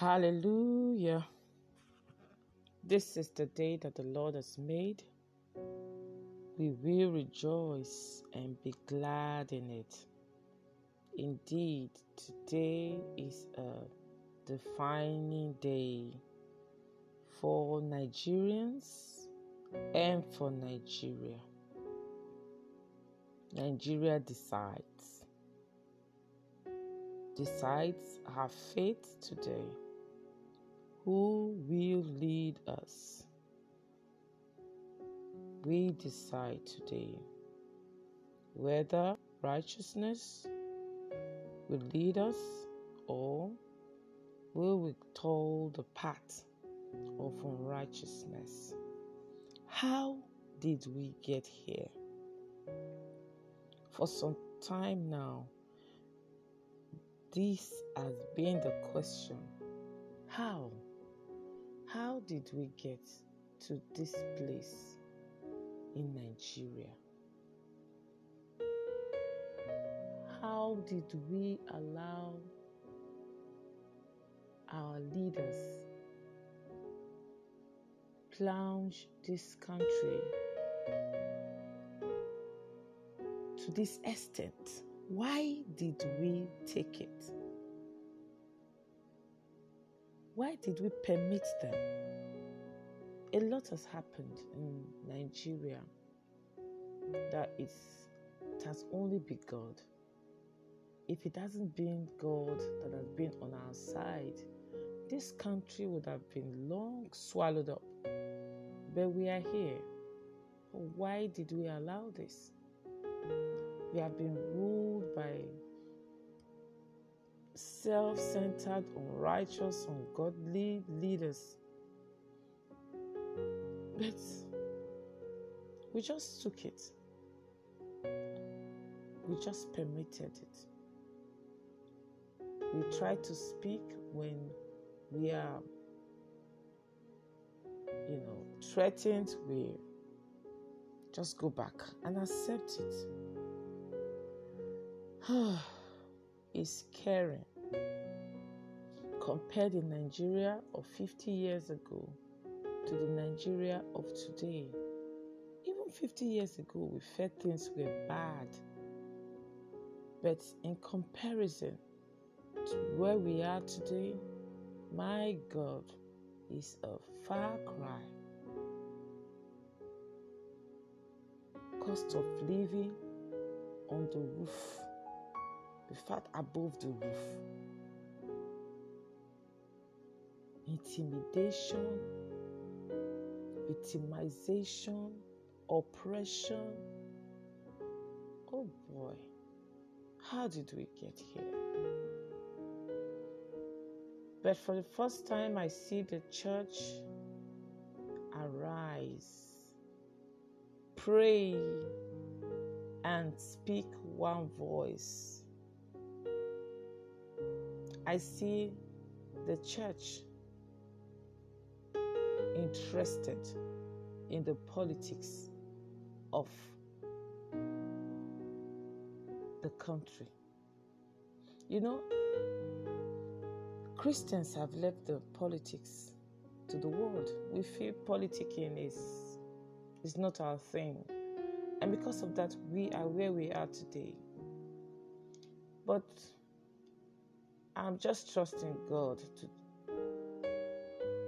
Hallelujah. This is the day that the Lord has made. We will rejoice and be glad in it. Indeed, today is a defining day for Nigerians and for Nigeria. Nigeria decides. Decides her fate today. Who will lead us? We decide today whether righteousness will lead us or will we toil the path of unrighteousness. How did we get here? For some time now, this has been the question how? How did we get to this place in Nigeria? How did we allow our leaders plunge this country to this extent? Why did we take it? Why did we permit them? A lot has happened in Nigeria that it has only been God. If it hasn't been God that has been on our side, this country would have been long swallowed up. But we are here. Why did we allow this? We have been ruled by self centered, unrighteous, ungodly leaders. But we just took it, we just permitted it. We try to speak when we are, you know, threatened, we just go back and accept it. it's caring compare the Nigeria of 50 years ago to the Nigeria of today. Even 50 years ago, we felt things were bad. But in comparison to where we are today, my God is a far cry. Cost of living on the roof, the fat above the roof intimidation, victimization, oppression. Oh boy, how did we get here? But for the first time, I see the church arise, pray, and speak one voice. I see the church interested in the politics of the country. You know, Christians have left the politics to the world. We feel politicking is, is not our thing. And because of that, we are where we are today. But I'm just trusting God to,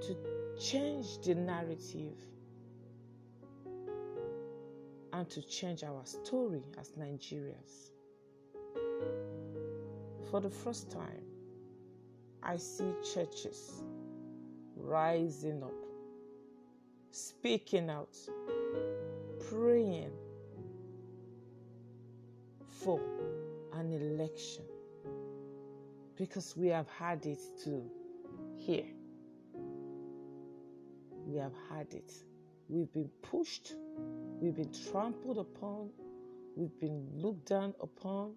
to change the narrative and to change our story as Nigerians. For the first time, I see churches rising up, speaking out, praying for an election because we have had it too here. We have had it. We've been pushed, we've been trampled upon, we've been looked down upon.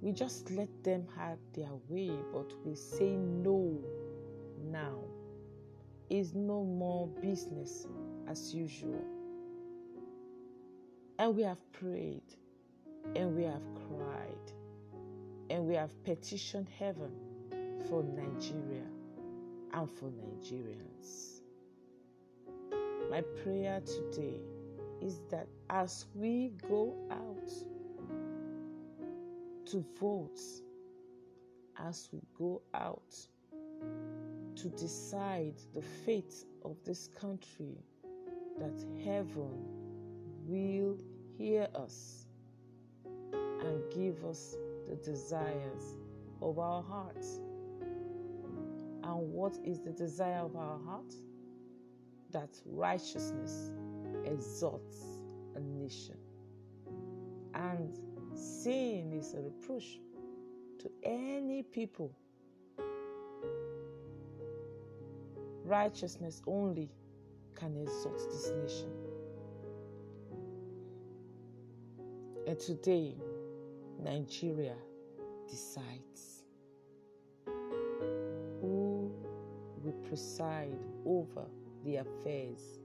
We just let them have their way, but we say no now. Is no more business as usual. And we have prayed, and we have cried, and we have petitioned heaven for Nigeria and for Nigerians. My prayer today is that as we go out to vote, as we go out to decide the fate of this country, that heaven will hear us and give us the desires of our hearts. And what is the desire of our heart? That righteousness exalts a nation. And sin is a reproach to any people. Righteousness only can exalt this nation. And today, Nigeria decides who will preside over the affairs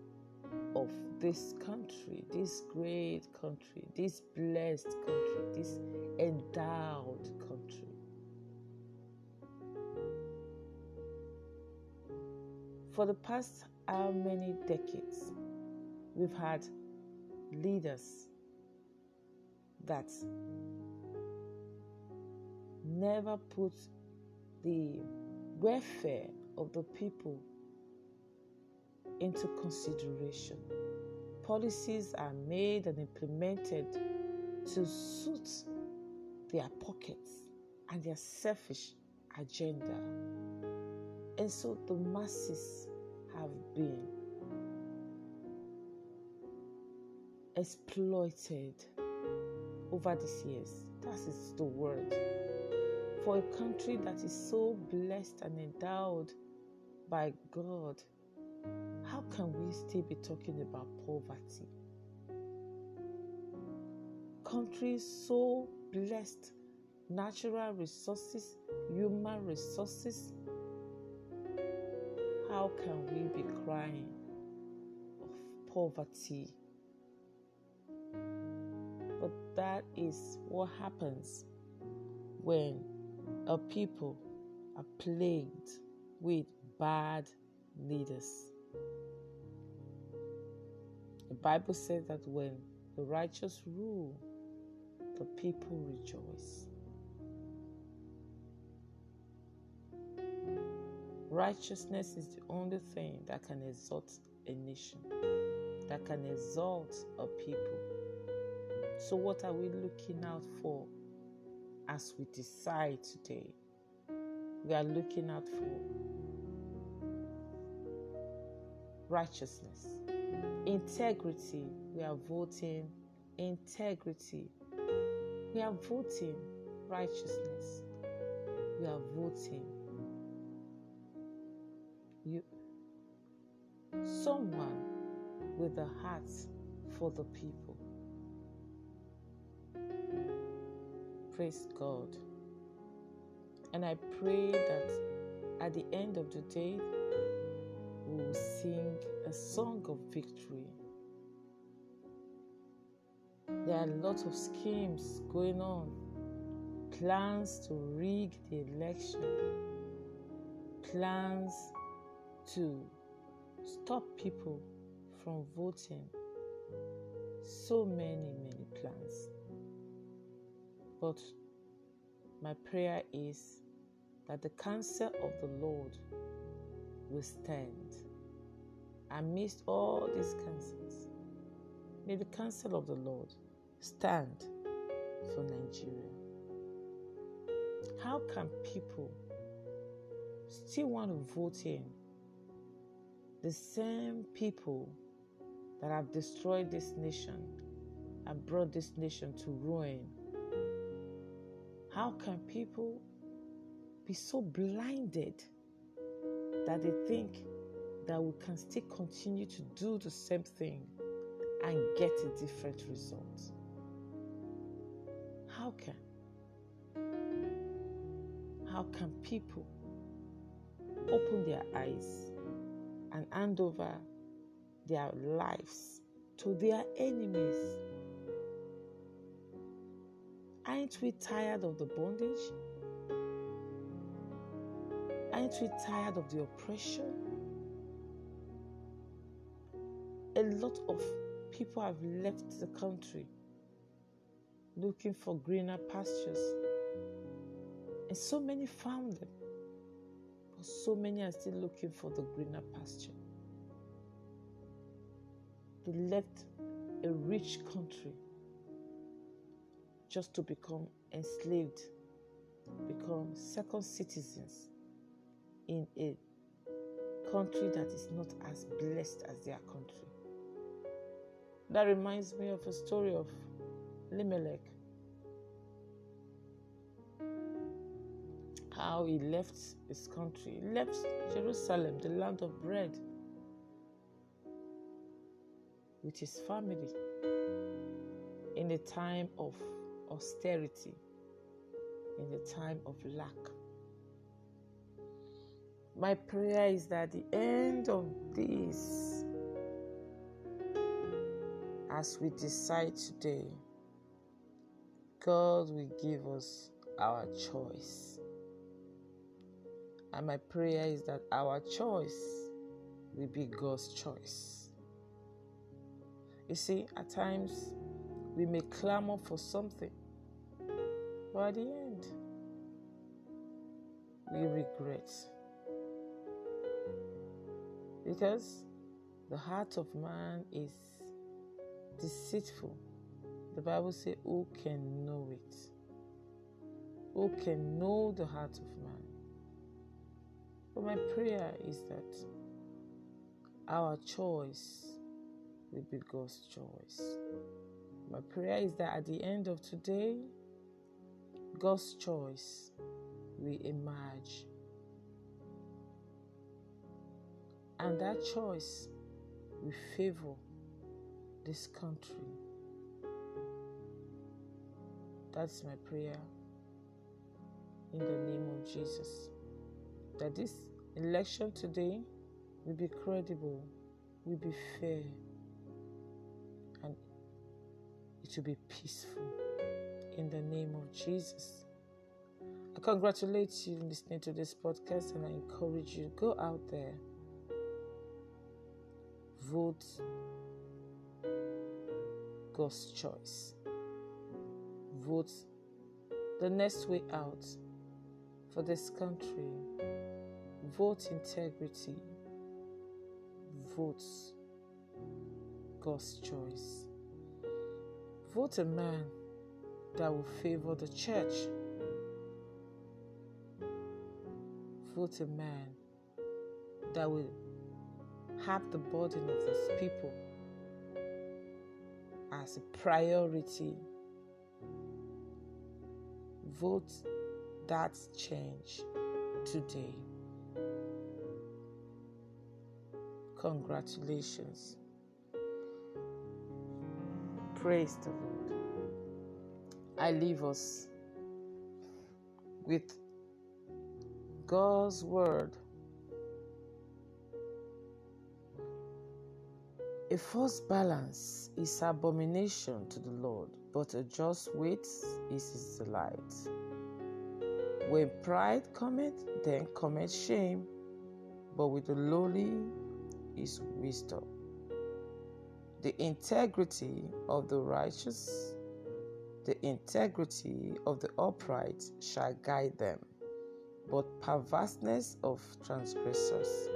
of this country, this great country, this blessed country, this endowed country. For the past how many decades we've had leaders that never put the welfare of the people into consideration. Policies are made and implemented to suit their pockets and their selfish agenda. And so the masses have been exploited over these years. That is the word. For a country that is so blessed and endowed by God, how can we still be talking about poverty? Countries so blessed, natural resources, human resources, how can we be crying of poverty? But that is what happens when a people are plagued with bad leaders. The Bible says that when the righteous rule, the people rejoice. Righteousness is the only thing that can exalt a nation, that can exalt a people. So, what are we looking out for as we decide today? We are looking out for righteousness, integrity. We are voting integrity. We are voting righteousness. We are voting you someone with a heart for the people. Praise God. And I pray that at the end of the day, we will sing a song of victory. There are a lot of schemes going on, plans to rig the election, plans to stop people from voting. So many, many plans. But my prayer is that the counsel of the Lord will stand amidst all these counsels. May the counsel of the Lord stand for Nigeria. How can people still want to vote in the same people that have destroyed this nation and brought this nation to ruin. How can people be so blinded that they think that we can still continue to do the same thing and get a different result? How can? How can people open their eyes and hand over their lives to their enemies. Aren't we tired of the bondage? Aren't we tired of the oppression? A lot of people have left the country looking for greener pastures. And so many found them. But so many are still looking for the greener pasture. They left a rich country just to become enslaved, become second citizens in a country that is not as blessed as their country. That reminds me of a story of Elimelech. How he left his country, he left Jerusalem, the land of bread, with his family in a time of austerity, in the time of lack. My prayer is that at the end of this, as we decide today, God will give us our choice. And my prayer is that our choice will be God's choice. You see, at times we may clamor for something, but at the end, we regret. Because the heart of man is deceitful. The Bible says, Who can know it? Who can know the heart of man? But my prayer is that our choice will be God's choice. My prayer is that at the end of today, God's choice will emerge. And that choice will favor this country. That's my prayer in the name of Jesus. That this election today will be credible, will be fair, it will be peaceful in the name of Jesus. I congratulate you in listening to this podcast and I encourage you go out there, vote God's choice. Vote the next way out for this country. Vote integrity. Vote God's choice. Vote a man that will favor the church. Vote a man that will have the burden of his people as a priority. Vote that change today. Congratulations. Praise the Lord. I leave us with God's word A false balance is abomination to the Lord, but a just weight is his delight. When pride cometh, then cometh shame, but with the lowly is wisdom. The integrity of the righteous, the integrity of the upright shall guide them, but perverseness of transgressors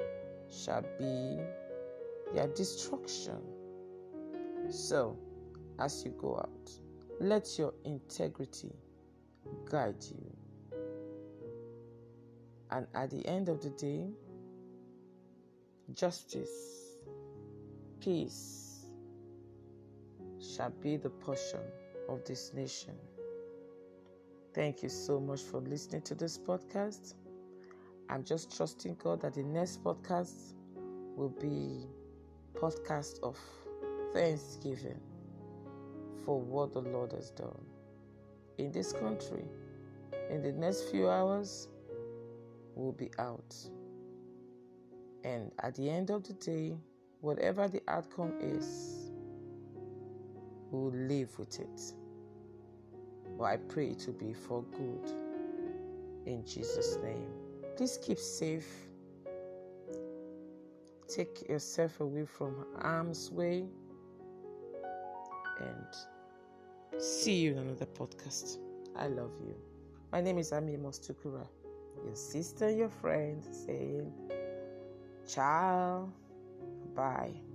shall be their destruction. So, as you go out, let your integrity guide you. And at the end of the day, justice, peace shall be the portion of this nation. Thank you so much for listening to this podcast. I'm just trusting God that the next podcast will be podcast of thanksgiving for what the Lord has done in this country. In the next few hours, we'll be out. And at the end of the day, whatever the outcome is, we'll live with it. But I pray it will be for good. In Jesus' name, Please keep safe. Take yourself away from harm's way. And see you in another podcast. I love you. My name is Ami Mostukura, your sister, your friend, saying ciao, bye.